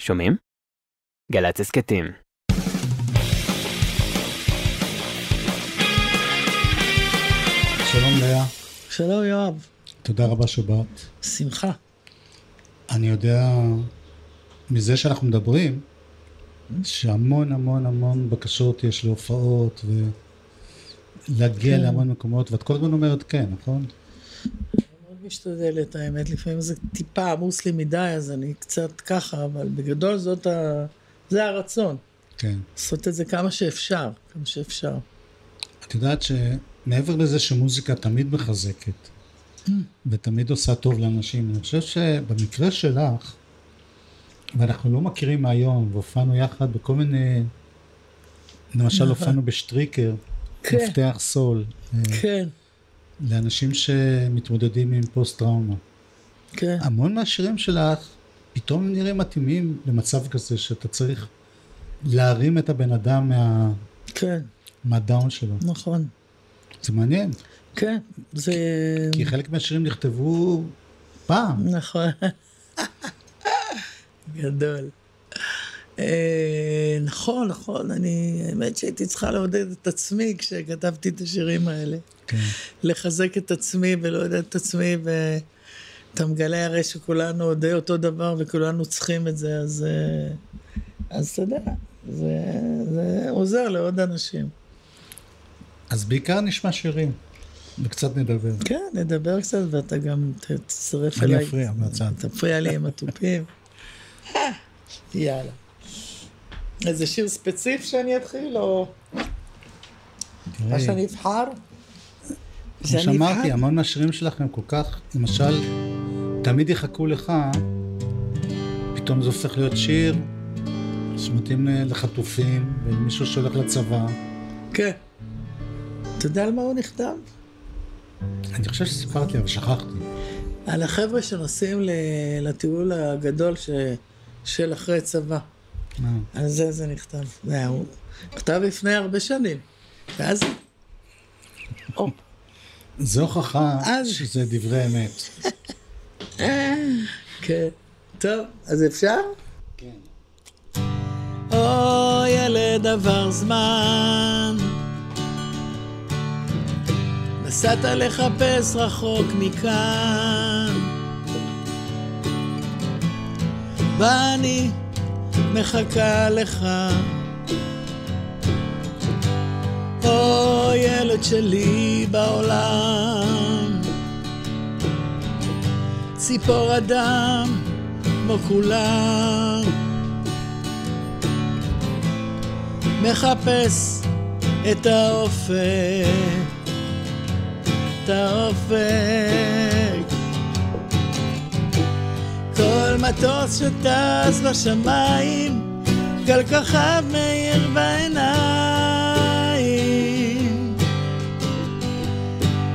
שומעים? גל"צ הסכתים. שלום לאה, שלום יואב, תודה רבה שבאת. שמחה. אני יודע מזה שאנחנו מדברים, שהמון המון המון בקשות יש להופעות ולהגיע כן. להמון מקומות, ואת כל הזמן אומרת כן, נכון? משתדלת האמת, לפעמים זה טיפה עמוס לי מדי, אז אני קצת ככה, אבל בגדול זאת ה... זה הרצון. כן. לעשות את זה כמה שאפשר, כמה שאפשר. את יודעת שמעבר לזה שמוזיקה תמיד מחזקת, ותמיד עושה טוב לאנשים, אני חושב שבמקרה שלך, ואנחנו לא מכירים מהיום, והופענו יחד בכל מיני, למשל נכון. הופענו בשטריקר, כן. מפתח סול, אה, כן, לאנשים שמתמודדים עם פוסט טראומה. כן, המון מהשירים שלך פתאום נראים מתאימים למצב כזה שאתה צריך להרים את הבן אדם מה, כן, מהדאון שלו. נכון. זה מעניין, כן, זה... כי חלק מהשירים נכתבו פעם. נכון. גדול. אה, נכון, נכון, אני, האמת שהייתי צריכה לעודד את עצמי כשכתבתי את השירים האלה. כן. לחזק את עצמי ולעודד את עצמי, ואתה מגלה הרי שכולנו די אותו דבר וכולנו צריכים את זה, אז, אה, אז אתה יודע, זה, זה עוזר לעוד אנשים. אז בעיקר נשמע שירים, וקצת נדבר. כן, נדבר קצת ואתה גם תצטרף אני אליי. אפריע מהצד. תפריע לי עם התופים. יאללה. איזה שיר ספציפי שאני אתחיל, או מה שאני אבחר? כמו שאמרתי? המון מהשירים שלך הם כל כך, למשל, תמיד יחכו לך, פתאום זה הופך להיות שיר שמתאים ל- לחטופים, ולמישהו שהולך לצבא. כן. אתה יודע על מה הוא נכתב? אני חושב שסיפרתי, אבל שכחתי. על החבר'ה שנוסעים ל- לטיול הגדול ש... של אחרי צבא. אה, על זה זה נכתב. זה היה, הוא כתב לפני הרבה שנים. ואז... זו הוכחה אז- שזה דברי אמת. כן. טוב, אז אפשר? כן. או ילד עבר זמן נסעת לחפש רחוק מכאן ואני מחכה לך או ילד שלי בעולם ציפור אדם כמו כולם מחפש את האופק, את האופק. כל מטוס שטס בשמיים, כל כוכב מאיר בעיניים.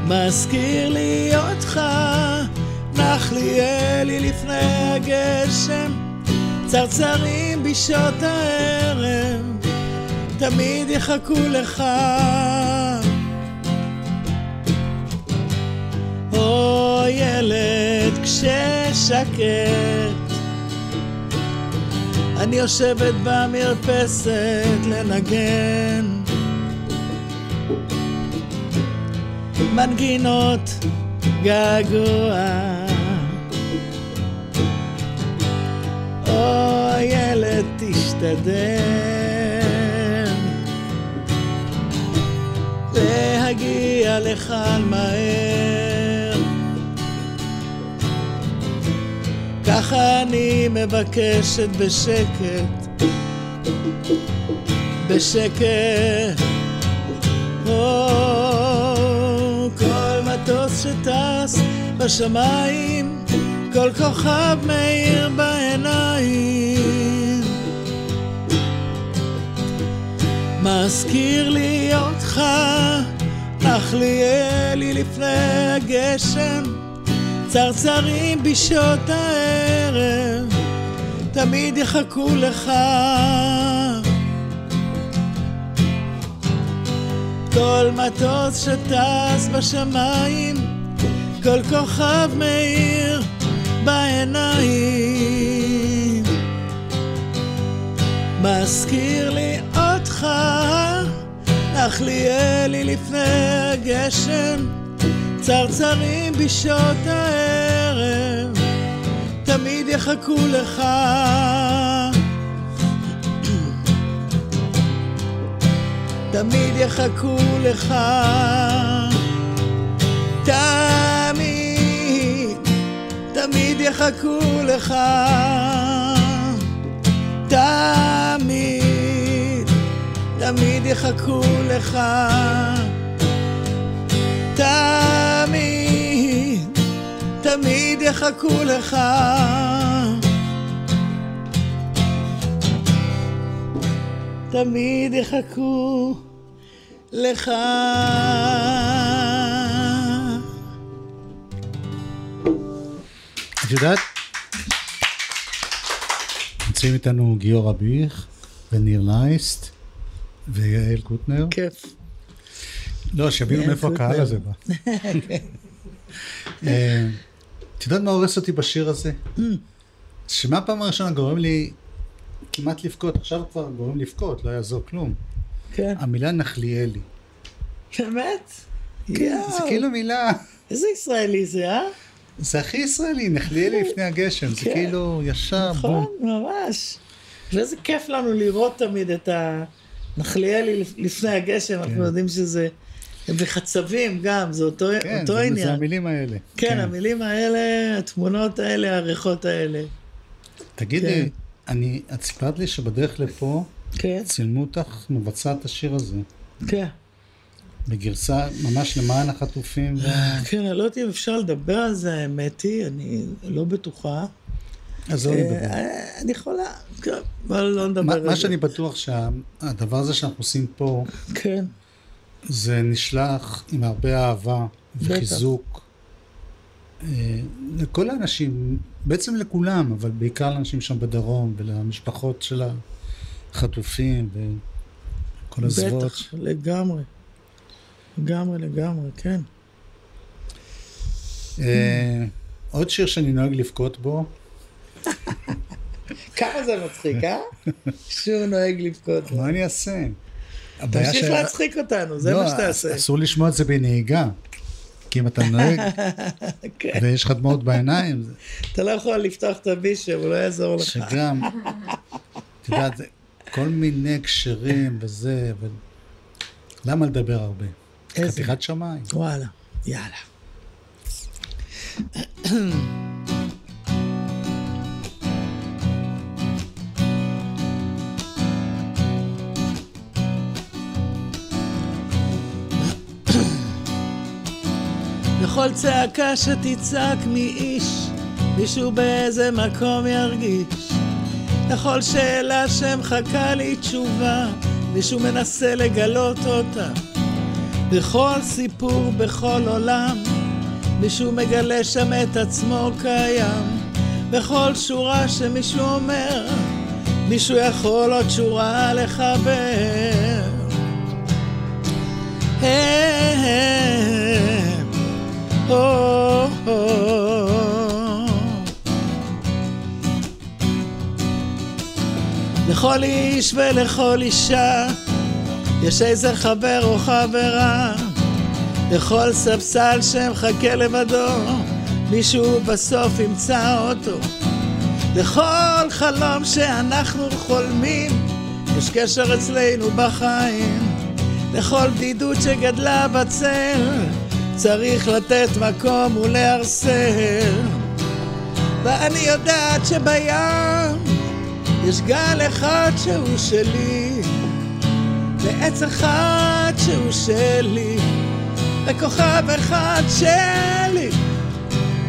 מזכיר לי אותך, נחליאלי לפני הגשם, צרצרים בשעות הערב. תמיד יחכו לך. או ילד כששקט, אני יושבת במרפסת לנגן מנגינות געגוע. או ילד תשתדל להגיע לכאן מהר. ככה אני מבקשת בשקט בשקט. כל מטוס שטס בשמיים כל כוכב מאיר בעיניים מזכיר לי אותך, נחליאלי לפני הגשם, צרצרים בשעות הערב, תמיד יחכו לך. כל מטוס שטס בשמיים, כל כוכב מאיר בעיניים. מזכיר לי אותך, אך ליהיה לי לפני הגשם, צרצרים בשעות הערב, תמיד יחכו לך. תמיד יחכו לך. תמיד, תמיד יחכו לך. תמיד, תמיד יחכו לך. תמיד, תמיד יחכו לך. תמיד יחכו לך. את יודעת? נמצאים איתנו גיורא ביך וניר לייסט ויעל קוטנר. כיף. לא, שיבינו מאיפה הקהל. הזה בא. אה, את יודעת מה הורס אותי בשיר הזה? שמהפעם הראשונה גורם לי כמעט לבכות, עכשיו כבר גורם לבכות, לא יעזור כלום. כן. המילה נחליאלי. באמת? כן, זה. כאילו מילה, איזה ישראלי זה, אה? זה הכי ישראלי, נחליאלי לפני הגשם, זה כן. כאילו ישר נכון, בום. ממש. ואיזה כיף לנו לראות תמיד את הנחליאלי לפ- לפני הגשם, אנחנו יודעים שזה... בחצבים גם, זה אותו כן, אותו זה- זה עניין. המילים האלה. כן, המילים האלה, התמונות האלה, העריכות האלה. תגידי, כן. אני, את סיפרת לי שבדרך לפה כן, צילמו אותך מבצעת את השיר הזה, כן. בגרסה ממש למען החטופים. ו... כן, אני לא יודעת אם אפשר לדבר על זה, האמת היא, אני לא בטוחה. אז לא נדבר. אה, אני יכולה, כן, אבל לא נדבר על זה. מה שאני בטוח שהדבר הזה שאנחנו עושים פה, כן, זה נשלח עם הרבה אהבה. וחיזוק אה, לכל האנשים, בעצם לכולם, אבל בעיקר לאנשים שם בדרום ולמשפחות של החטופים וכל הזוועות. בטח, לגמרי. לגמרי, לגמרי, כן. אה, עוד שיר שאני נוהג לבכות בו, כמה זה מצחיק, אה? שהוא נוהג לבכות. מה אני אעשה? תמשיך להצחיק אותנו, זה לא, מה שתעשה. אסור לשמוע את זה בנהיגה. כי אם אתה נוהג כן. ויש לך דמעות בעיניים, אתה לא יכול לפתוח את הבישב, הוא לא יעזור לך. שגם, את יודעת, כל מיני הקשרים וזה, ו... למה לדבר הרבה? איזה? חתיכת שמיים. וואלה, יאללה. לכל צעקה שתצעק מאיש, מישהו באיזה מקום ירגיש. לכל שאלה שמחכה לי תשובה, מישהו מנסה לגלות אותה. בכל סיפור, בכל עולם, מישהו מגלה שם את עצמו קיים. בכל שורה שמישהו אומר, מישהו יכול עוד שורה לחבר. הם, הו, הו. לכל איש ולכל אישה יש איזה חבר או חברה לכל ספסל שמחכה לבדו מישהו בסוף ימצא אותו. לכל חלום שאנחנו חולמים יש קשר אצלנו בחיים. לכל בדידות שגדלה בצל צריך לתת מקום ולהרסל. ואני יודעת שבים יש גל אחד שהוא שלי ועץ אחד שהוא שלי וכוכב אחד שלי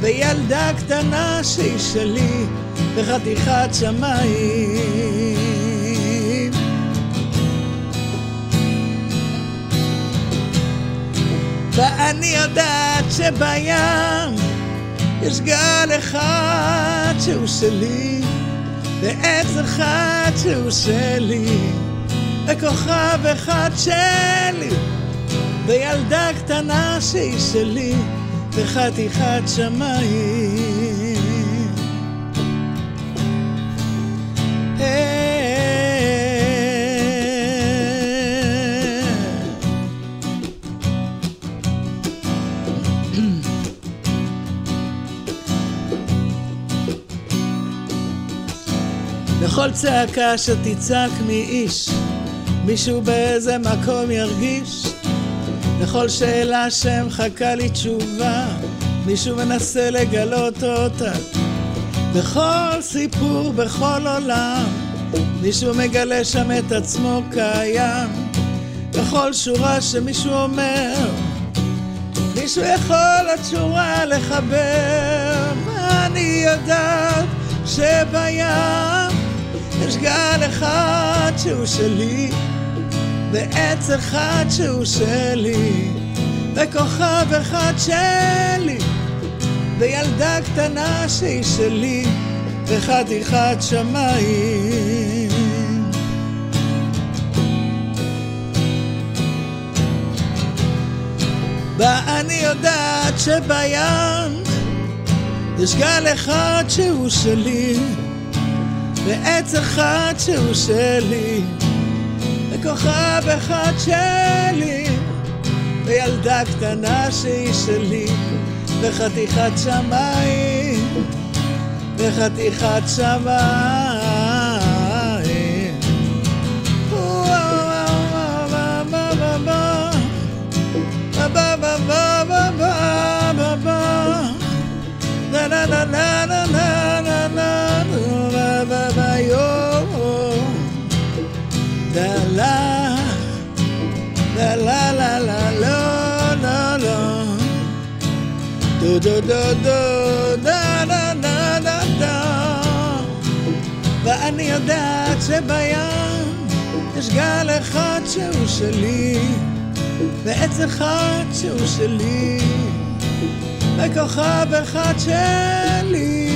וילדה קטנה שהיא שלי וחתיכת שמיים. ואני יודעת שבים יש גל אחד שהוא שלי ועץ אחד שהוא שלי וכוכב אחד שלי וילדה קטנה שהיא שלי וחתיכת שמיים לכל צעקה שתצעק מאיש, מישהו באיזה מקום ירגיש. לכל שאלה שמחכה לי תשובה, מישהו מנסה לגלות אותה. בכל סיפור, בכל עולם, מישהו מגלה שם את עצמו קיים. בכל שורה שמישהו אומר, מישהו יכול עוד שורה לחבר. אני יודעת שבים יש גל אחד שהוא שלי, ועץ אחד שהוא שלי, וכוכב אחד שלי, וילדה קטנה שהיא שלי, וחתיכת שמיים. ואני יודעת שבים יש גל אחד שהוא שלי, ועץ אחד שהוא שלי, וכוכב אחד שלי, וילדה קטנה שהיא שלי, וחתיכת שמיים, וחתיכת שמיים. ba do do do do da da da da da ואני יודעת שבים יש גל אחד שהוא שלי ועץ אחד שהוא שלי, וכוכב אחד שלי,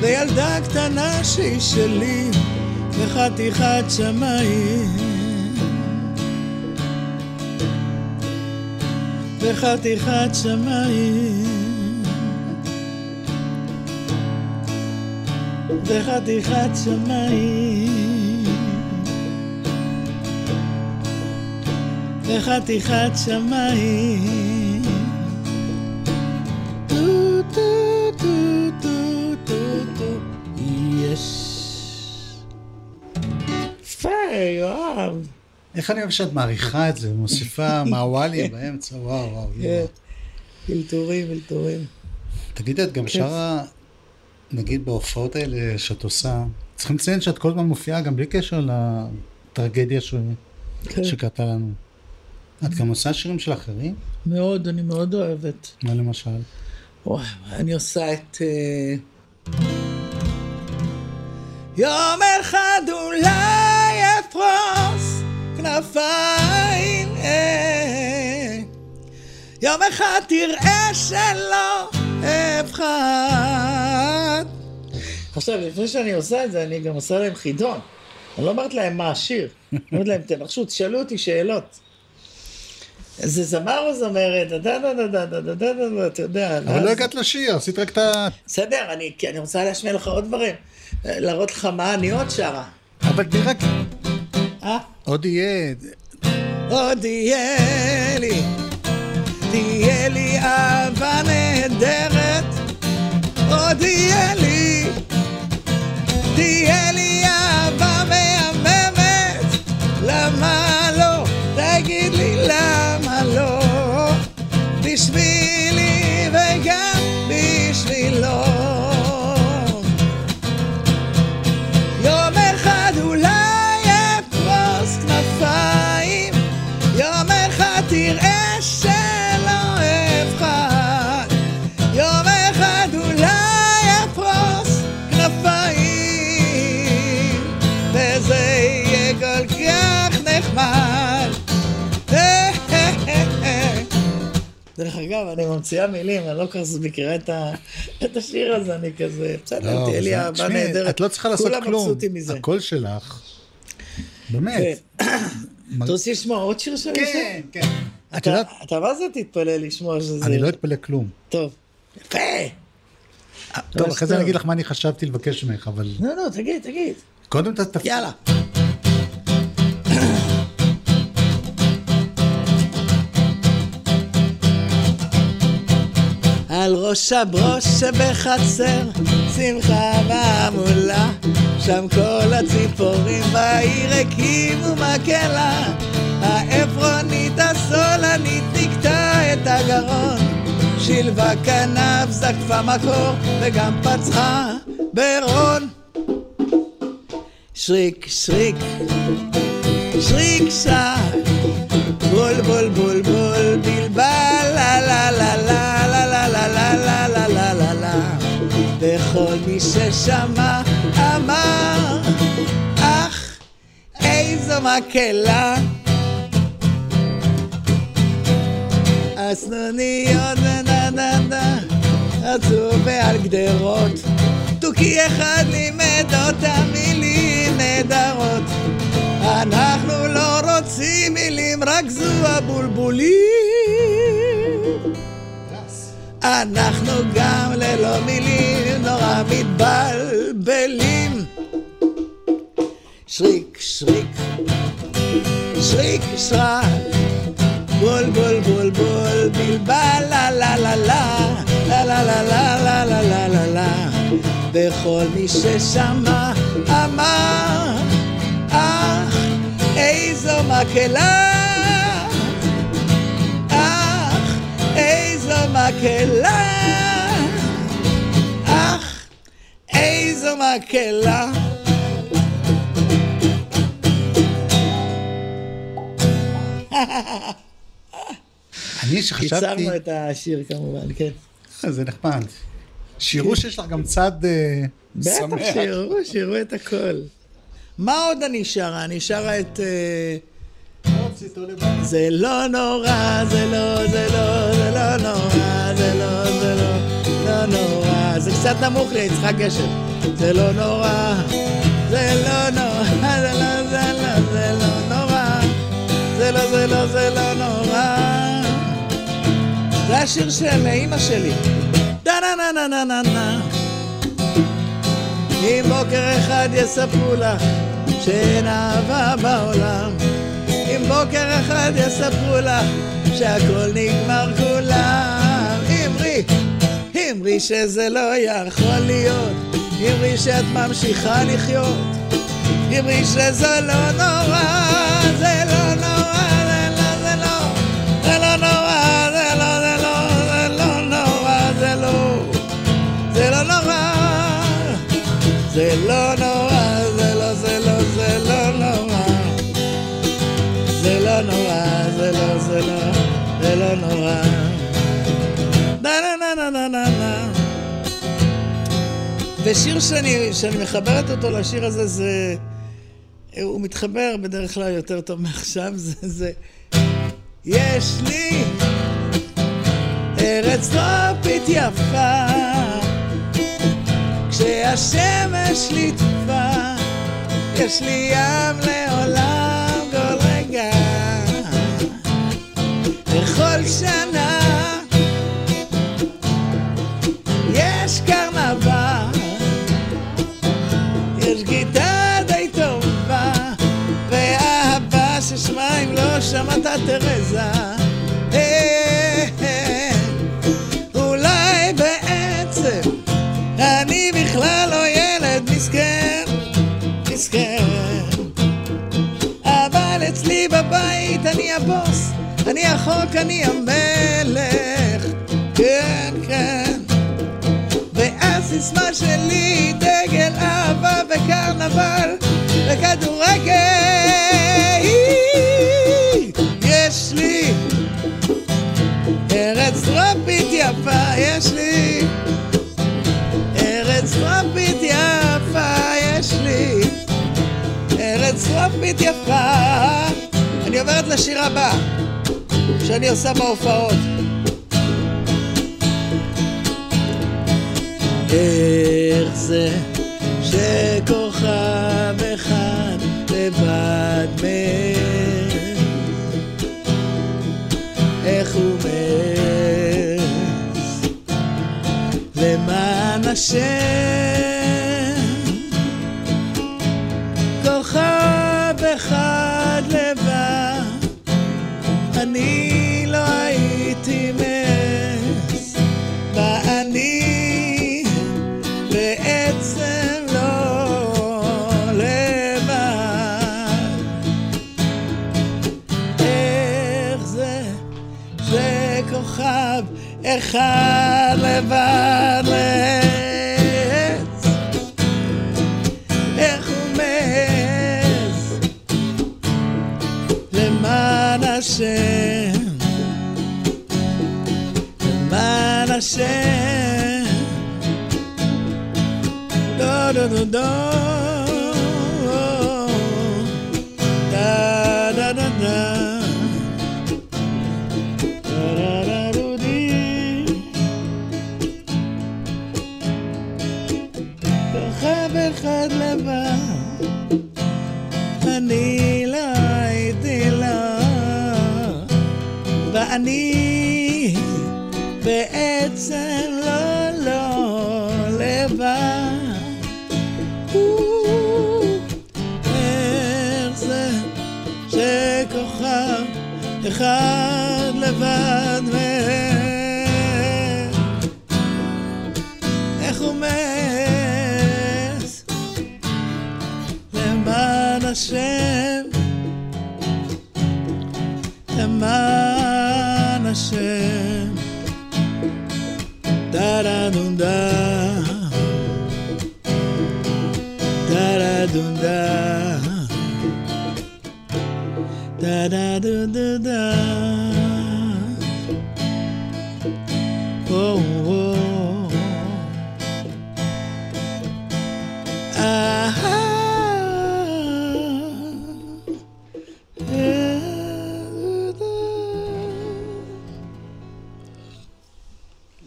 וילדה קטנה שהיא שלי, וחתיכת שמיים. וחתיכת שמיים. וחתיכת שמיים. וחתיכת שמיים. טו טו טו טו טו טו יש. יפה, יואב. איך אני אוהב שאת מעריכה את זה, ומוסיפה מוואלים באמצע, וואו, וואו. כן. אלתורים, אלתורים. תגידי, את גם כיף. שרה, נגיד בהופעות האלה שאת עושה, צריכים לציין שאת כל הזמן מופיעה גם בלי קשר לטרגדיה ש- כן. שקרתה לנו. את גם עושה שירים של אחרים? מאוד, אני מאוד אוהבת. מה למשל? וואי, אני עושה את... אה, יום אחד אולי אפרוס כנפיים, אה, יום אחד תראה שלא אבחר. עכשיו, לפני שאני עושה את זה, אני גם עושה להם חידון. אני לא אומרת להם מה השיר. אני אומרת להם, תנחשו, תשאלו אותי שאלות. זה זמר או זמרת? דה דה דה דה דה דה דה דה, אתה יודע. אבל לא הגעת לשיר, עשית רק את ה... בסדר, אני, רוצה להשמיע לך עוד דברים. אה, להראות לך מה אני עוד שרה. אבל רק... עוד יהיה... עוד יהיה לי, תהיה לי אהבה נהדרת. עוד יהיה לי, תהיה לי אהבה מהממת. למה לא? תגיד לי למה לא? בשבילי וגם בשבילו. אגב, אני ממציאה מילים, אני לא כך מכירה את ה- את השיר הזה, אני כזה, בסדר, לא, תהיה לי אהבה נהדרת. את לא צריכה לעשות כלום. הקול שלך, באמת. כן. אתה רוצה לשמוע עוד שיר שלי? כן, כן. את אתה- יודעת, אתה מה זה תתפלא לשמוע שזה... אני לא אתפלא כלום. טוב. יפה. טוב, אחרי זה אני. אגיד לך מה אני חשבתי לבקש ממך, אבל לא, לא, תגיד, תגיד. קודם ת... ת- יאללה. על ראש הברוש שבחצר, שמחה והמולה, שם כל הציפורים בעיר הקימו מקהלה. העפרונית השמאלנית נקטע את הגרון, שילבה כנף, זקפה מקור, וגם פצחה ברון. שריק, שריק, שריק, שק, בול, בול, בול, בול, בלבל, מי ששמע אמר, אך, איזו מקהלה. הסנוניות נה רצו ועל גדרות. תוכי אחד לימד אותה מילים נהדרות. אנחנו לא רוצים מילים, רק זו הבולבולים אנחנו גם ללא מילים נורא מתבלבלים. שריק שריק שריק שרק. בול בול בול בול בלבל לה לה לה לה. לה לה לה לה לה לה לה לה וכל מי ששמע אמר אך איזו מקהלה מקהלה אך איזו מקהלה אני שחשבתי, קיצרנו את השיר כמובן, כן. אה, זה נחמד. שיראו שיש לך גם צד אה, בטח שמח. שיראו, שיראו את הכל. מה עוד אני שרה? אני שרה את... אה, זה לא נורא, זה לא, זה לא, זה לא נורא, זה לא, זה לא, לא נורא. זה קצת נמוך לי, יצחק גשם. זה לא נורא, זה לא נורא, זה לא, זה לא, זה לא נורא. זה לא, זה לא, זה לא נורא. זה השיר של אימא שלי. דה נה נה נה נה נה נה אם בוקר אחד יספרו לך שאין אהבה בעולם אם בוקר אחד יספרו לך שהכל נגמר כולם. אמרי, אמרי שזה לא יכול להיות. אמרי שאת ממשיכה לחיות. אמרי שזה לא נורא זה לא נורא זה לא זה לא. זה לא נורא זה לא זה לא זה לא נורא זה לא. זה לא נורא זה לא נורא, ושיר שאני, שאני מחברת אותו לשיר הזה, זה... הוא מתחבר בדרך כלל יותר טוב מעכשיו, זה... זה יש לי ארץ טרופית יפה כשהשמש ליטפה, יש לי ים לעולם כל רגע. בכל שנה יש גיטרה די טובה, ואהבה ששמה אם לא שמעת תרזה. אולי בעצם אני בכלל לא ילד מסכן, מסכן. אבל אצלי בבית אני הבוס, אני החוק, אני המלך, כן, כן. והסיסמה שלי וכדורגל. יש לי ארץ טרופית יפה, יש לי ארץ טרופית יפה יש לי, ארץ טרופית יפה. אני עוברת לשיר הבא, שאני עושה בהופעות. איך זה שכוכב אחד לבד מת? איך הוא מת? למען השם אחד לבד מעז, איך הוא מעז, למען השם, למען השם, דו דו דו דו, ואני דה דה דו דו דה. Oh, oh. Ah,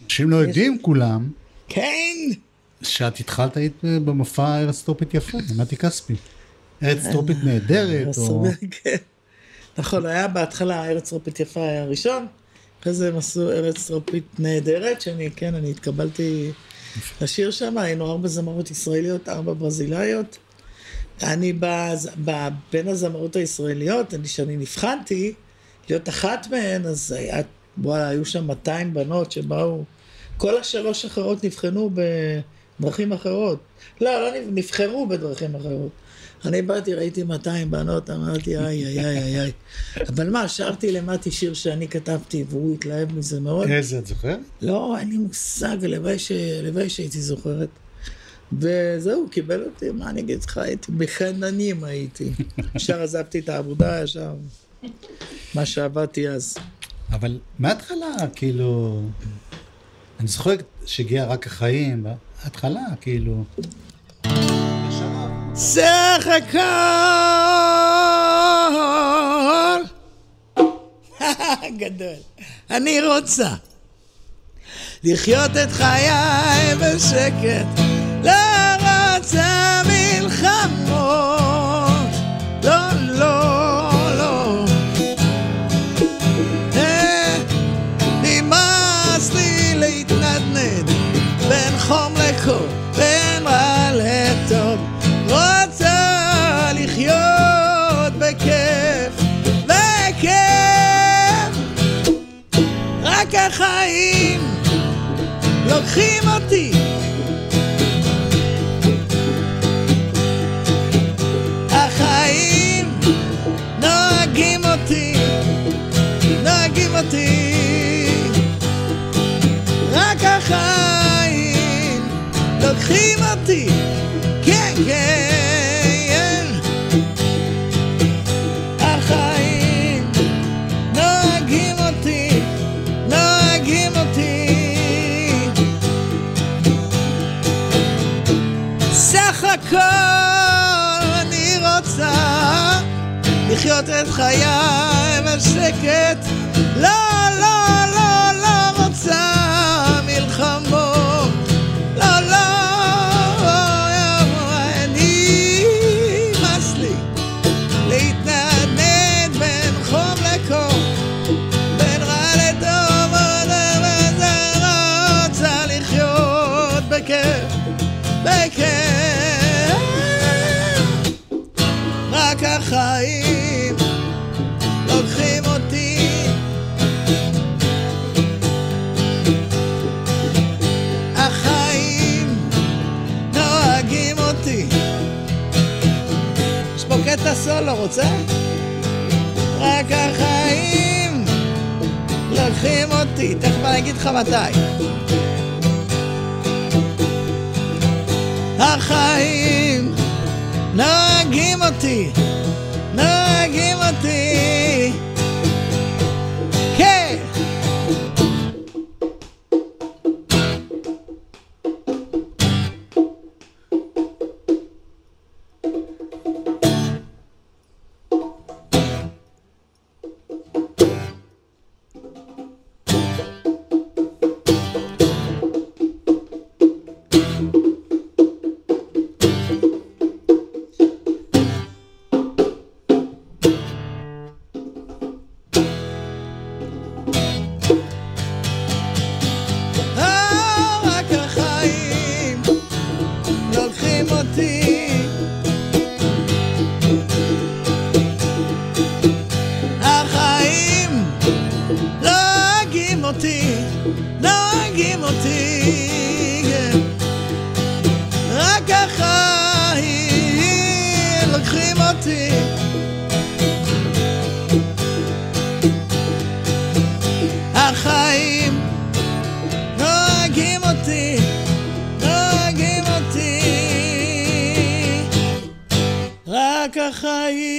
אנשים לא יודעים כולם, כן, שאת התחלת היית במופע ארץ טרופית יפה, עם מתי כספי. ארץ טרופית נהדרת, או... נכון, היה בהתחלה ארץ טרופית יפה היה הראשון, אחרי זה הם עשו ארץ טרופית נהדרת, שאני, כן, אני התקבלתי לשיר שם, היינו ארבע זמרות ישראליות, ארבע ברזילאיות. אני בין הזמרות הישראליות, אני- כשאני נבחנתי להיות אחת מהן, אז היה, וואלה, היו שם 200 בנות שבאו, כל השלוש האחרות נבחנו בדרכים אחרות. לא, לא נב- נבחרו בדרכים אחרות. אני באתי, ראיתי 200 בנות, אמרתי, איי, איי, איי, איי. אבל מה, שרתי למטי שיר שאני כתבתי, והוא התלהב מזה מאוד. איזה, את זוכרת? לא, אין לי מושג, הלוואי שהייתי זוכרת. וזהו, קיבל אותי, מה אני אגיד לך, הייתי בחננים הייתי. ישר עזבתי את העבודה, ישר מה שעבדתי אז. אבל מההתחלה, כאילו... אני זוכר שהגיע רק החיים, בהתחלה, כאילו... סך הכל גדול. אני רוצה לחיות את חיי בשקט, לא רוצה מלחמות, לוקחים אותי. החיים נוהגים אותי, נוהגים אותי. רק החיים לוקחים אותי, כן, כן. לחיות את חיי בשקט. לא, אותי יש פה קטע סולו, רוצה? רק החיים לוקחים אותי, תכף אני אגיד לך מתי. החיים נוהגים אותי, נוהגים אותי.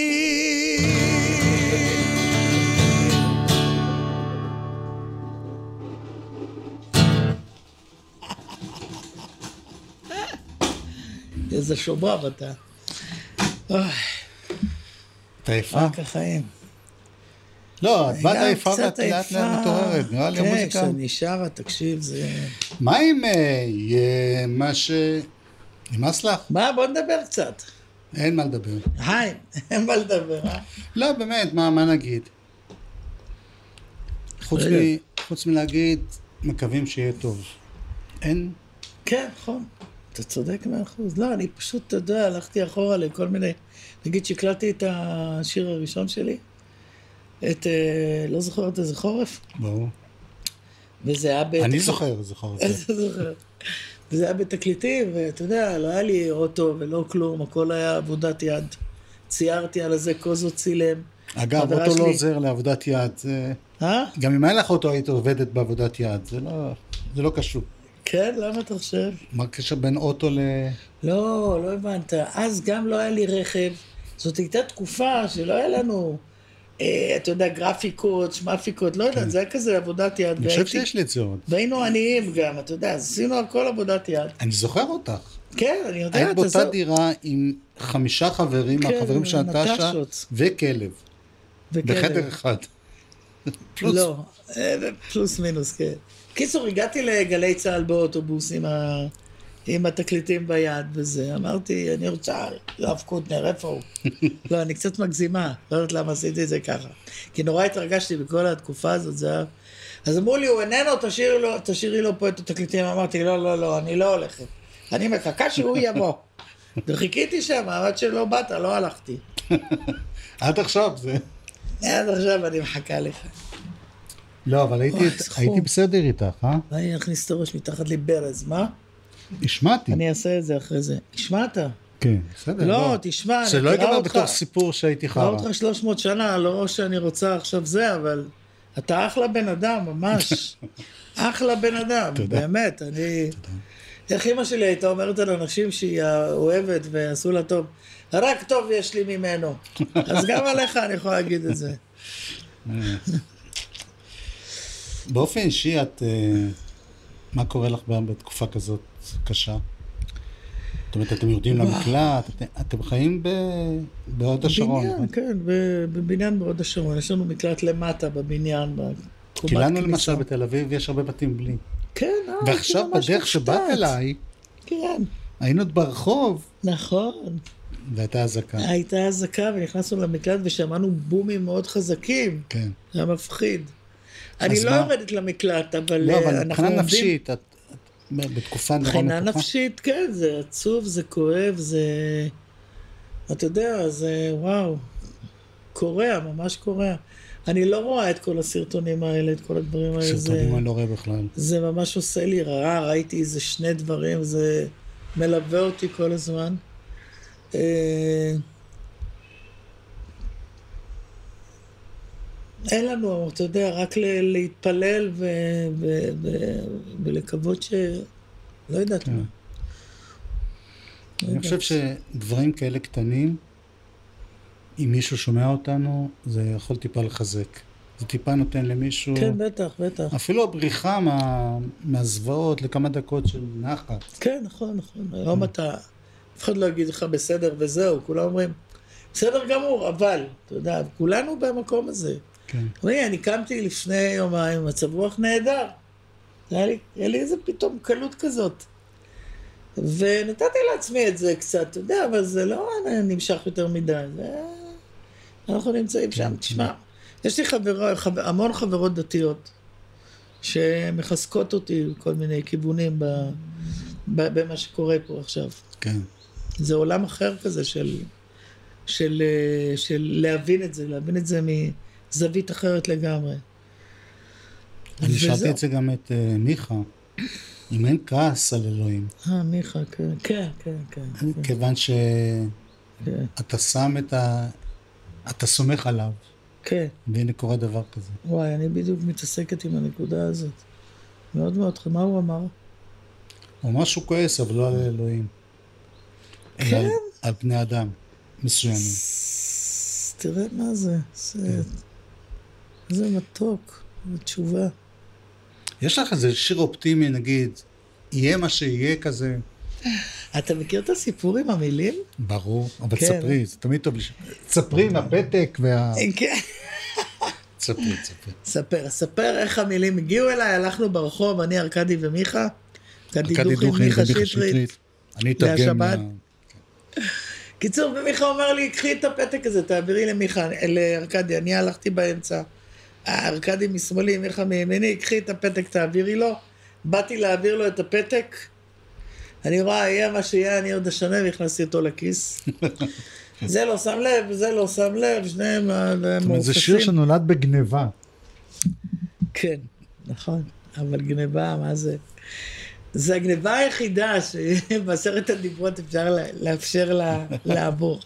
איזה שובב אתה. אתה יפה? רק החיים. לא, את באת יפה ואת לאט לאט. מתעוררת, נראה לי כן, המוזיקה. כשאני שרה, תקשיב, זה... מה אם אה, מה ש... נמאס לך? מה, בוא נדבר קצת. אין מה לדבר. היי, אין מה לדבר, אה? לא, באמת, מה, מה נגיד? חוץ. מ, חוץ מלהגיד, מקווים שיהיה טוב. אין? כן, נכון. אתה צודק מאה אחוז. לא, אני פשוט, אתה יודע, הלכתי אחורה לכל מיני... נגיד שהקלטתי את השיר הראשון שלי, את, אה, לא זוכרת איזה חורף, ברור. וזה היה ב... אני זוכר, זוכר את זה. איזה זוכר. וזה היה בתקליטים, ואתה יודע, לא היה לי אוטו ולא כלום, הכל היה עבודת יד. ציירתי על איזה קוזו צילם. אגב, אוטו לא שלי- עוזר לעבודת יד. זה... אה? גם אם היה לך אוטו, היית עובדת בעבודת יד. זה לא, זה לא קשור. כן, למה אתה חושב? מה הקשר בין אוטו ל... לא, לא הבנת. אז גם לא היה לי רכב. זאת הייתה תקופה שלא היה לנו, אתה יודע, גרפיקות, שמאפיקות, לא יודע, זה היה כזה עבודת יד. כן. אני חושב שיש לי עוד. והיינו עניים גם, אתה יודע, עשינו הכל עבודת יד. אני זוכר אותך. כן, אני יודע, היית באותה דירה עם חמישה חברים, כן, מהחברים של נטשה. וכלב. בחדר אחד. פלוס. לא, אה, פלוס מינוס, כן. קיצור, הגעתי לגלי צה"ל באוטובוס עם, ה... עם התקליטים ביד וזה. אמרתי, אני רוצה, יואב קוטנר, איפה הוא? לא, אני קצת מגזימה, לא יודעת למה עשיתי את זה ככה. כי נורא התרגשתי בכל התקופה הזאת, זה היה... אז אמרו לי, הוא איננו, תשאירי לו, תשאירי לו פה את התקליטים. אמרתי, לא, לא, לא, אני לא הולכת. אני מחכה שהוא יבוא. וחיכיתי שם, עד שלא באת, לא הלכתי. עד עכשיו זה... עד עכשיו אני מחכה לך. לא, אבל הייתי. הייתי בסדר איתך, אה? אני אכניס את הראש מתחת לי ברז, מה? השמעתי. אני אעשה את זה אחרי זה. השמעת? כן, בסדר. לא, תשמע, אני שלא מכירה ייגמר אותך. בתור סיפור שהייתי חרא. אותך 300 שנה, לא שאני רוצה עכשיו זה, אבל אתה אחלה בן אדם, ממש. אחלה בן אדם, תודה. באמת, אני... איך אימא שלי הייתה אומרת על אנשים שהיא אוהבת ועשו לה טוב, רק טוב יש לי ממנו. אז גם עליך אני יכול להגיד את זה. באופן אישי, את... אה, מה קורה לך בתקופה כזאת קשה? זאת אומרת, אתם יורדים למקלט, אתם, אתם חיים ב... בהוד השרון. בניין, נכון? כן, בבניין בהוד השרון. יש לנו מקלט למטה בבניין, כי לנו. למשל בתל אביב יש הרבה בתים בלי. כן, אה, ועכשיו כאילו, בדרך שבאת. אליי, כן, היינו עוד ברחוב, נכון. והייתה אזעקה. הייתה אזעקה ונכנסנו למקלט ושמענו בומים מאוד חזקים. כן. זה היה מפחיד. אני לא? יורדת למקלט, אבל לא, אה, אבל אנחנו מבחינה. נפשית, את בתקופה נורא מבחינה מתוחה. נפשית, כן, זה עצוב, זה כואב, זה... אתה יודע, זה וואו, קורע, ממש קורע. אני לא רואה את כל הסרטונים האלה, את כל הדברים האלה. סרטונים אני לא רואה בכלל. זה ממש עושה לי רע, ראיתי איזה שני דברים, זה מלווה אותי כל הזמן. אין לנו, אתה יודע, רק להתפלל ולקוות ש... לא יודעת כן. מה. לא אני יודעת. חושב שדברים כאלה קטנים, אם מישהו שומע אותנו, זה יכול טיפה לחזק. זה טיפה נותן למישהו, כן, בטח, בטח. אפילו הבריחה מה, מהזוועות לכמה דקות של נחת. כן, נכון, נכון. היום אתה, אף אחד לא יגיד לך בסדר וזהו, כולם אומרים, בסדר גמור, אבל, אתה יודע, כולנו במקום הזה. כן. תראי, אני קמתי לפני יומיים, מצב רוח נהדר. היה לי, היה לי איזה פתאום קלות כזאת. ונתתי לעצמי את זה קצת, אתה יודע, אבל זה לא נמשך יותר מדי. זה... אנחנו נמצאים שם, תשמע, יש לי חברה, חבר, המון חברות דתיות שמחזקות אותי בכל מיני כיוונים ב, ב, במה שקורה פה עכשיו. כן. זה עולם אחר כזה של, של, אה, של להבין את זה, להבין את זה מזווית אחרת לגמרי. אני שאלתי. את זה גם את אה, מיכה, אם אין כעס על אלוהים, אה, מיכה, כן, כן, כן, כן, כן, כיוון שאתה כן, שם את ה... אתה סומך עליו, כן. והנה קורה דבר כזה. וואי, אני בדיוק מתעסקת עם הנקודה הזאת. מאוד מאוד, מה הוא אמר? הוא אמר שהוא כועס, אבל לא על אלוהים. אלא על, על בני אדם מסוימים. תראה מה זה, זה, זה מתוק, זו תשובה. יש לך איזה שיר אופטימי, נגיד, יהיה מה שיהיה כזה? אתה מכיר את הסיפור עם המילים? ברור, אבל כן. תספרי, זה תמיד טוב. לש- תספרי עם הפתק וה... כן. תספרי, תספרי. ספר, ספר איך המילים הגיעו אליי, הלכנו ברחוב, אני, ארכדי ומיכה. ארכדי דוכין, דוכין מיכה ומיכה שטרית. אני אתרגם. קיצור, ומיכה אומר לי, קחי את הפתק הזה, תעבירי למיכה, לארכדי, אני הלכתי באמצע. ארכדי משמאלי, מיכה מימיני, קחי את הפתק, תעבירי לו. באתי להעביר לו את הפתק. אני רואה, יהיה מה שיהיה, אני עוד אשנה, והכנסתי אותו לכיס. זה לא שם לב, זה לא שם לב, שניהם אה, זאת אומרת, זה שיר מעופפים. שנולד בגניבה. כן, נכון, אבל גניבה, מה זה? זה הגניבה היחידה שבעשרת הדיברות אפשר לאפשר לה לעבור.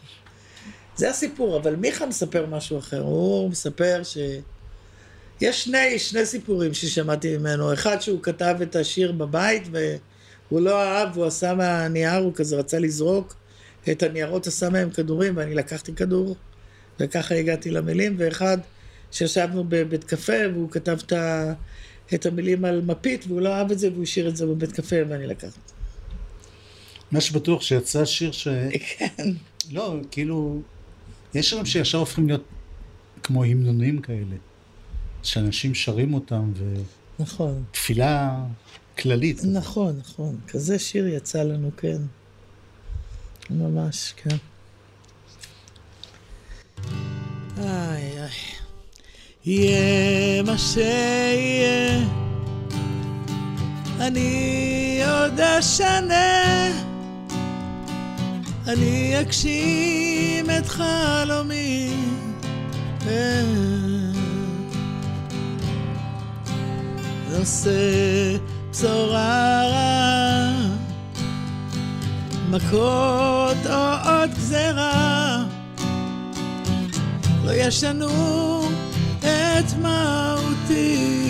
זה הסיפור, אבל מיכה מספר משהו אחר. הוא מספר ש... יש שני, שני סיפורים ששמעתי ממנו. אחד שהוא כתב את השיר בבית והוא לא אהב, הוא עשה מהנייר, הוא כזה רצה לזרוק את הניירות, עשה מהם כדורים ואני לקחתי כדור וככה הגעתי למילים. ואחד שישבנו בבית קפה והוא כתב את, ה, את המילים על מפית והוא לא אהב את זה והוא השאיר את זה בבית קפה ואני לקחתי. מה שבטוח שיצא שיר ש... כן, לא, כאילו, יש שירים שישר הופכים להיות כמו המנונים כאלה, שאנשים שרים אותם, נכון. ותפילה כללית. נכון, נכון. כזה שיר יצא לנו, כן. ממש, כן. איי, איי. יהיה מה שיהיה, אני עוד אשנה, אני אגשים את חלומי. אה. נושא בשורה רעה, מכות או עוד גזרה, לא ישנו את מהותי.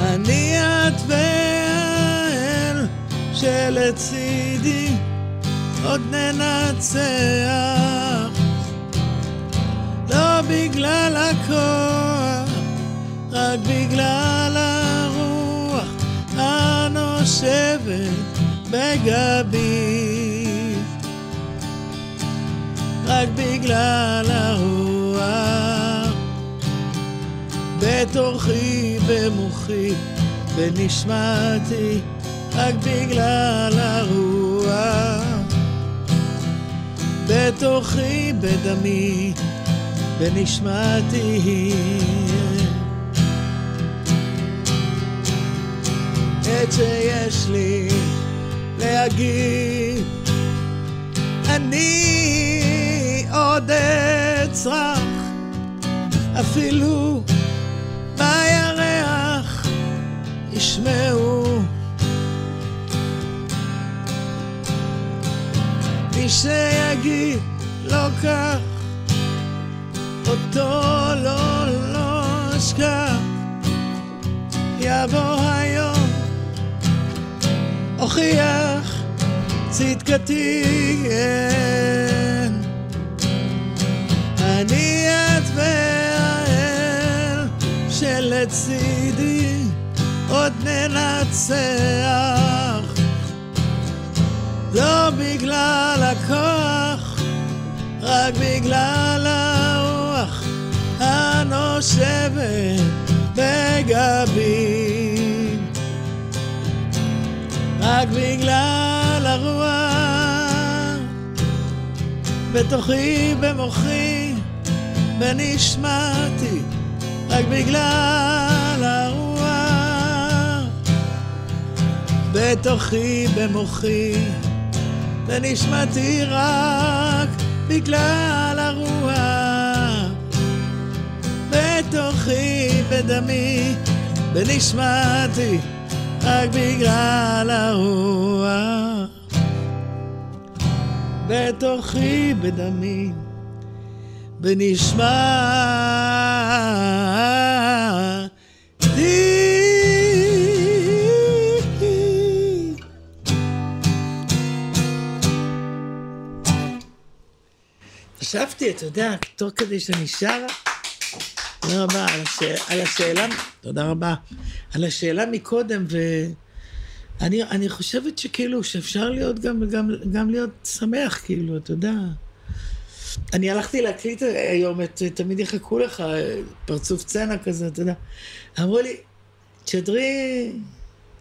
אני את והאל שלצידי עוד ננצח. לא בגלל הכוח, רק בגלל הרוח הנושבת בגבי. רק בגלל הרוח בתוכי, במוחי, בנשמתי, רק בגלל הרוח בתוכי, בדמי, בנשמתי. את שיש לי להגיד, אני עוד אצרח, אפילו בירח ישמעו. מי שיגיד לא כך, אותו לא, לא אשכח. יבוא היום, הוכיח צדקתי, כן. אני את והאל שלצידי עוד ננצח. לא בגלל הכוח, רק בגלל הרוח הנושבת בגבי. רק בגלל הרוח בתוכי, במוחי, בנשמתי, רק בגלל הרוח בתוכי, במוחי, בנשמתי, רק בגלל בתוכי, בדמי, בנשמתי, רק בגלל הרוח. בתוכי, בדמי, בנשמתי. חשבתי, אתה יודע, תוך כדי שאני שרה, תודה רבה על, הש... על השאלה, תודה רבה, על השאלה מקודם, ואני אני חושבת שכאילו, שאפשר להיות גם, גם, גם להיות שמח, כאילו, אתה יודע. אני הלכתי להקליט היום את תמיד יחכו לך, פרצוף צנע כזה, אתה יודע. אמרו לי, תשדרי,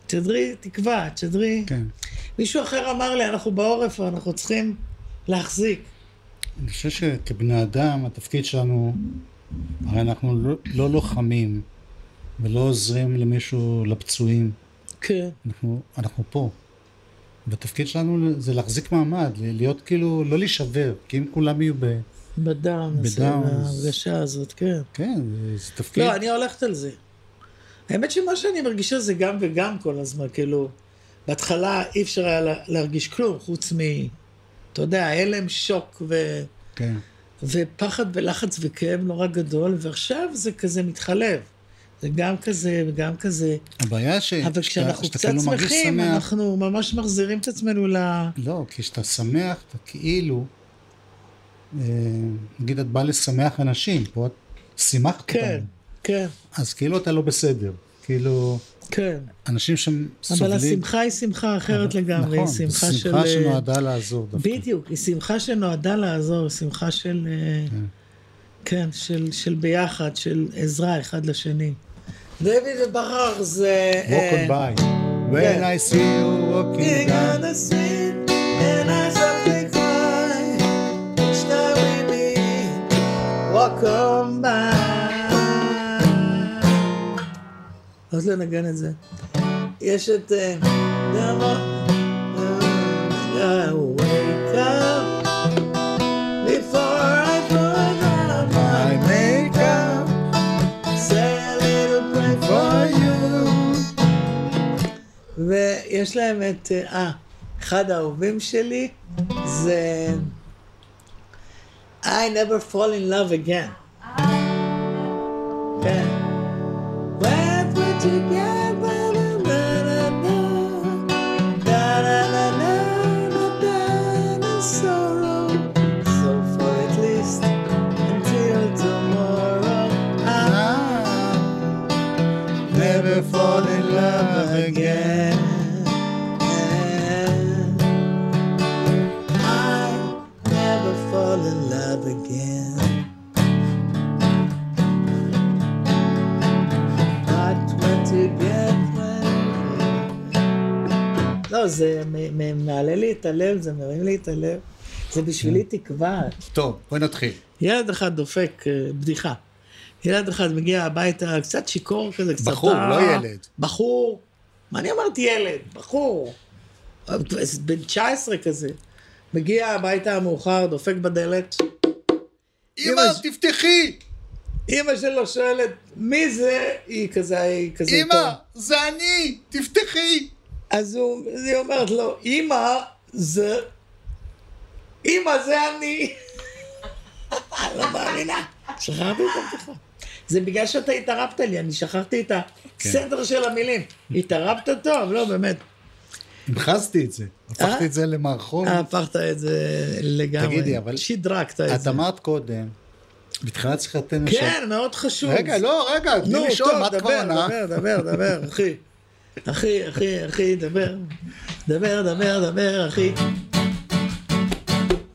תשדרי תקווה, תשדרי... כן. מישהו אחר אמר לי, אנחנו בעורף, אנחנו צריכים להחזיק. אני חושב שכבני אדם, התפקיד שלנו, הרי אנחנו לא, לא לוחמים ולא עוזרים למישהו, לפצועים. כן. אנחנו, אנחנו פה. והתפקיד שלנו זה להחזיק מעמד, להיות כאילו, לא להישבר, כי אם כולם יהיו ב... בדם, בדם, אז- ההרגשה הזאת, כן. כן, זה- תפקיד. לא, אני הולכת על זה. האמת שמה שאני מרגישה זה גם וגם כל הזמן, כאילו, בהתחלה אי אפשר היה לה- להרגיש כלום, חוץ מ... אתה יודע, הלם, שוק ו... כן. ופחד ולחץ וכאב נורא גדול, ועכשיו זה כזה מתחלב. זה גם כזה וגם כזה. הבעיה ש... אבל כשאנחנו קצת כאילו שמחים, שמח- אנחנו ממש מחזירים את עצמנו ל... לא, כי כשאתה שמח, אתה כאילו, אה, נגיד את באה לשמח אנשים, פה את שימחת כן, אותם, כן, אז כאילו אתה לא בסדר, כאילו, כן. אנשים שם אבל סובלים, השמחה היא שמחה אחרת לגמרי, היא נכון, שמחה של... שמחה שנועדה לעזור דווקא, בדיוק, היא שמחה שנועדה לעזור, שמחה של... אה, כן, של, של ביחד, של עזרה אחד לשני. דויד ובחר זה... walk on by, when כן. I see you walking King down, on the street, and I softly cry, each time we meet, walk on by. אז לנגן את זה. יש את... אה, ויש להם את, אה, אה, אחד האהובים שלי זה I never fall in love again. אה. כן. together. זה מעלה לי את הלב, זה מרים לי את הלב. זה בשבילי תקווה. טוב, בואי נתחיל. ילד אחד דופק אה, בדיחה. ילד אחד מגיע הביתה קצת שיכור כזה, קצת... בחור, לא ילד. בחור. מה אני אמרתי ילד? בחור. בן 19 כזה. מגיע הביתה המאוחר, דופק בדלת. אמא, אמא, תפתחי! אימא שלו שואלת, מי זה? היא כזה, היא כזה אמא. זה אני! תפתחי! אז הוא, היא אומרת לו, אמא, זה... אמא, זה אני. לא מאמינה. שכחתי את הבדיחה. זה בגלל שאתה התערבת לי, אני שכחתי את הסדר של המילים. התערבת טוב, לא, באמת. המחזתי את זה, הפכתי את זה למערכון. אה, הפכת את זה לגמרי. תגידי, אבל... שדרגת את את זה. אמרת קודם, בתחילת שיחתנו כן, מאוד חשוב. רגע, לא, רגע, תני נו, לשאול, טוב, מה את כבר עונה? דבר, דבר, דבר, אחי. אחי, אחי, אחי, דבר. דבר, דבר, דבר, אחי.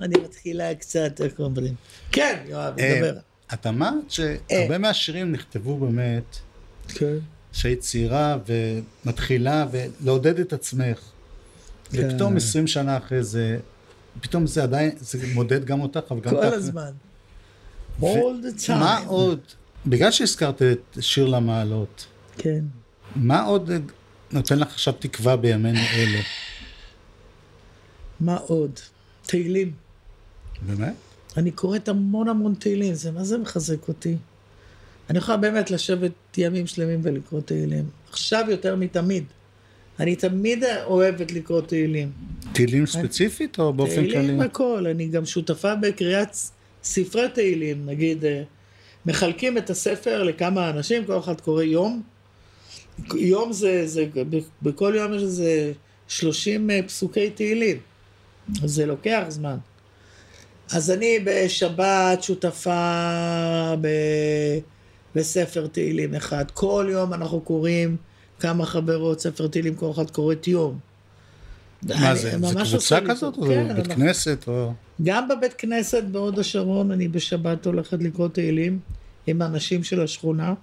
אני מתחילה קצת, איך אומרים? כן, יואב, אה, דבר. את אמרת שהרבה מהשירים נכתבו באמת, כן. שהיית צעירה ומתחילה ולעודד את עצמך. כן. ופתאום 20 שנה אחרי זה, פתאום זה עדיין, זה מודד גם אותך, אבל גם כל אותך. הזמן. all the time. מה עוד, בגלל שהזכרת את שיר למעלות, כן. מה עוד נותן לך עכשיו תקווה בימינו אלה? מה עוד? תהילים. באמת? אני קוראת המון המון תהילים, זה מה זה מחזק אותי. אני יכולה באמת לשבת ימים שלמים ולקרוא תהילים. עכשיו יותר מתמיד. אני תמיד אוהבת לקרוא תהילים. תהילים ספציפית או באופן כללי? תהילים הכל, אני גם שותפה בקריאת ספרי תהילים, נגיד, אה, מחלקים את הספר לכמה אנשים, כל אחד קורא יום. יום זה, זה בכל יום יש איזה 30 אה, פסוקי תהילים, זה לוקח זמן. אז אני בשבת שותפה ב... בספר תהילים אחד. כל יום אנחנו קוראים כמה חברות ספר תהילים, כל אחד קוראת יום. מה זה, זה קבוצה כזאת? טוב. או כן, בית אנחנו- כנסת? או... גם בבית כנסת בהוד השרון אני בשבת הולכת לקרוא תהילים עם האנשים של השכונה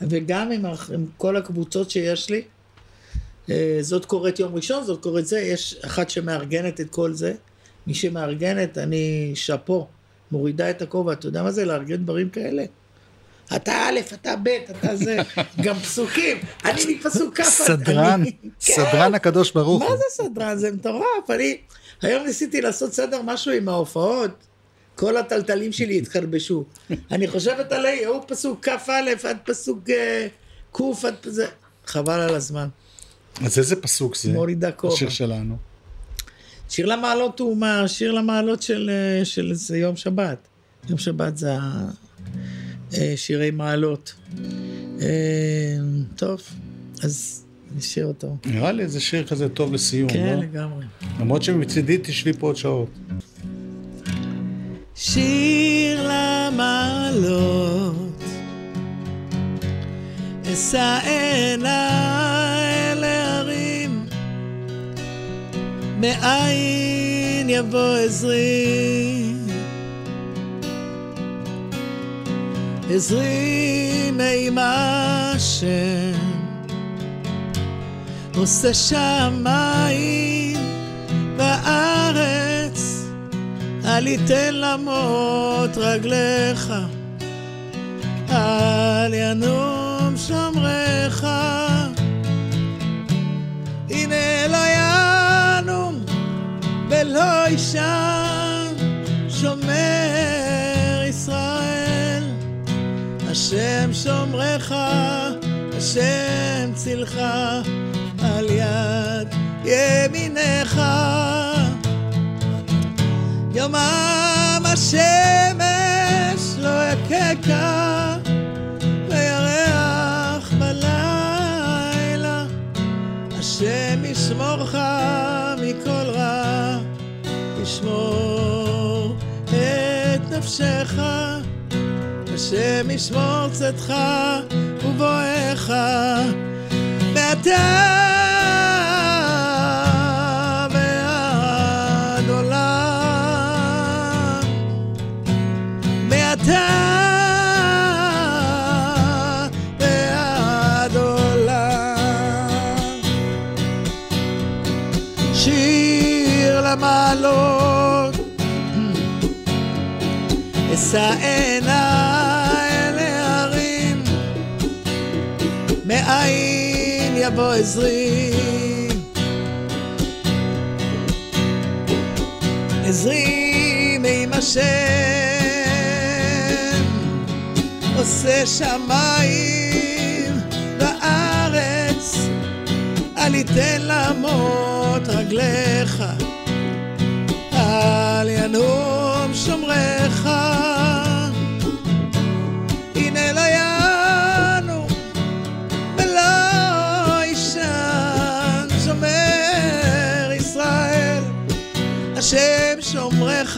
וגם עם, עם כל הקבוצות שיש לי. אה, זאת קוראת יום ראשון, זאת קוראת זה, יש אחת שמארגנת את כל זה. מי שמארגנת, אני שאפו, מורידה את הכובע, אתה יודע מה זה לארגן דברים כאלה? אתה א', אתה ב', אתה זה, גם פסוקים, אני מפסוק כ', סדרן, כן. סדרן הקדוש ברוך מה הוא. זה סדרן? זה מטורף. אני היום ניסיתי לעשות סדר משהו עם ההופעות. כל הטלטלים שלי התחרבשו. אני חושבת עלי, הוא פסוק כ"א עד פסוק אה, ק' עד זה. חבל על הזמן. אז איזה פסוק זה? מורידה כובע. השיר שלנו. שיר למעלות הוא מה? שיר למעלות של, אה, של זה יום שבת. יום שבת זה אה, שירי מעלות. טוב, אז נשאיר אותו. נראה לי איזה שיר כזה טוב לסיום, כן, לא? לגמרי. למרות שמצידי תשבי פה עוד שעות. שיר למעלות, אשא עיניי להרים, מאין יבוא עזרי, עזרי מעם השם, עושה שמיים בארץ. אל יתן למות רגליך, אל ינום שומריך. הנה לא ינום ולא יישן, שומר ישראל. השם שומרך, השם צילך, על יד ימינך. יומם השמש לא יככה וירח בלילה. השם ישמורך מכל רע ישמור את נפשך. השם ישמור צאתך ובואך. מעתה אשא עיניי להרים. מאין יבוא עזרי? עזרי מעם השם. עושה שמיים בארץ אל יתן למות רגליך. אל ינום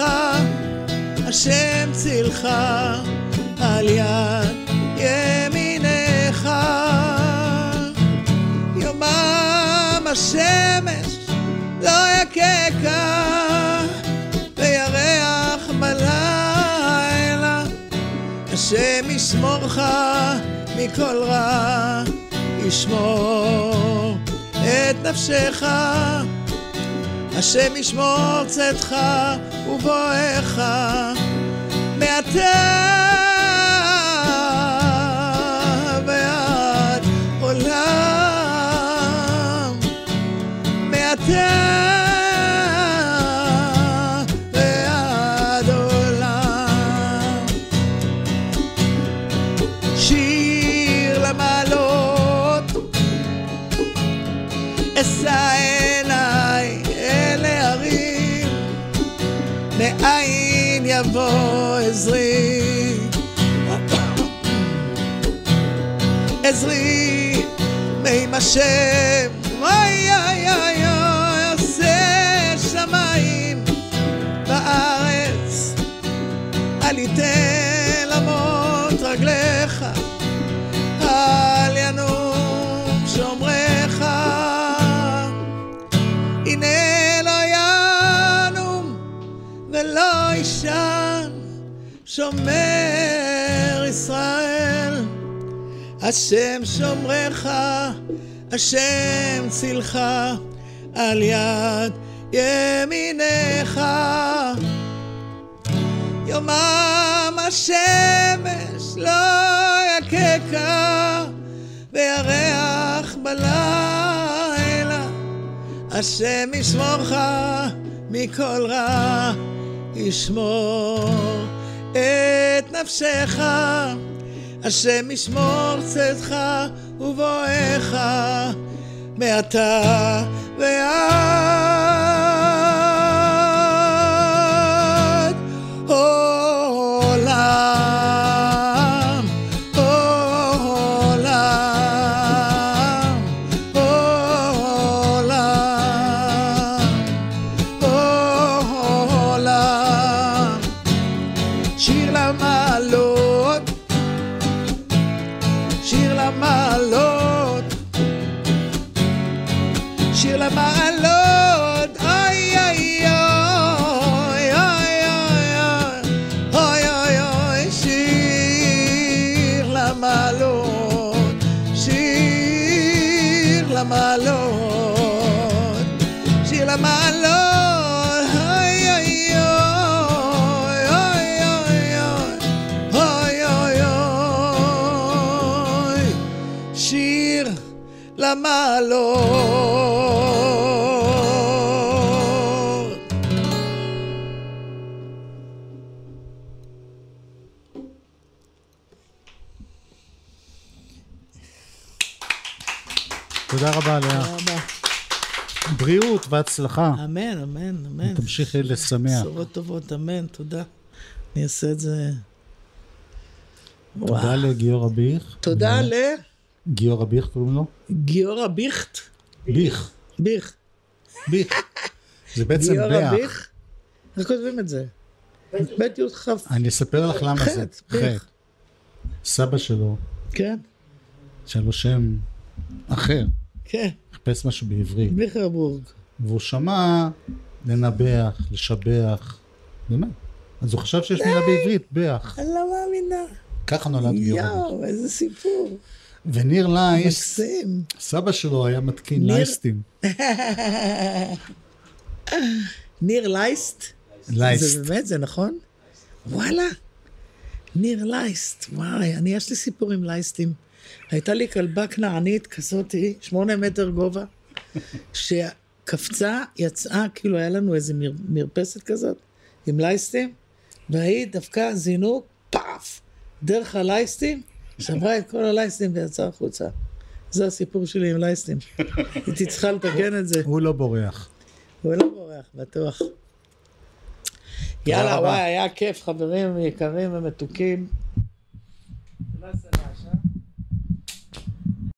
שומרך, השם צילך, על יד ימינך. יומם השמש לא יככה, וירח בלילה. השם ישמורך מכל רע, ישמור את נפשך. השם ישמור צאתך ובואך מעתה ועד עולם. מעתה עזרי מעם השם. וואי אוי אוי אוי עושה שמיים בארץ. אל ייתן למות רגליך אל ינום שומרך הנה לא ינום ולא יישן שומר ישראל השם שומרך, השם צילך, על יד ימינך. יומם השמש לא יככה, וירח בלילה. השם ישמורך מכל רע, ישמור את נפשך. השם ישמור צאתך ובואך מעתה ועד למעלות. תודה רבה, לאה. בריאות והצלחה. אמן, אמן, אמן. תמשיכי לשמח. בשורות טובות, אמן, תודה. אני אעשה את זה... תודה. לגיורא ביך. תודה גיורא ביך קוראים לו? לגיורא ביכט. ביך. ביך. ביך. זה בעצם גיורא ביח. ביך? איך כותבים את זה? בית י"כ. אני אספר לך למה זה. חטא. סבא שלו, כן, שהיה לו שם אחר, כן. חיפש משהו בעברית, ביכרבורג. והוא שמע לנבח, לשבח, באמת. אז הוא חשב שיש מילה בעברית, ביח. אני לא מאמינה. ככה נולד גיורא. יואו, איזה סיפור. וניר לייס. סבא שלו היה מתקין ניר- לייסטים. ניר לייסט? לייסט. זה באמת, זה נכון? וואלה. ניר לייסט, וואי, אני, יש לי סיפור עם לייסטים. הייתה לי כלבה כנענית כזאתי, שמונה מטר גובה, שקפצה, יצאה, כאילו היה לנו איזה מר, מרפסת כזאת, עם לייסטים, והיא דווקא זינוק, פאף, דרך הלייסטים, שברה את כל הלייסטים ויצאה החוצה. זה הסיפור שלי עם לייסטים. הייתי צריכה לתקן את זה. הוא לא בורח. הוא לא בורח, בטוח. יאללה, וואי, היה כיף, חברים יקרים ומתוקים.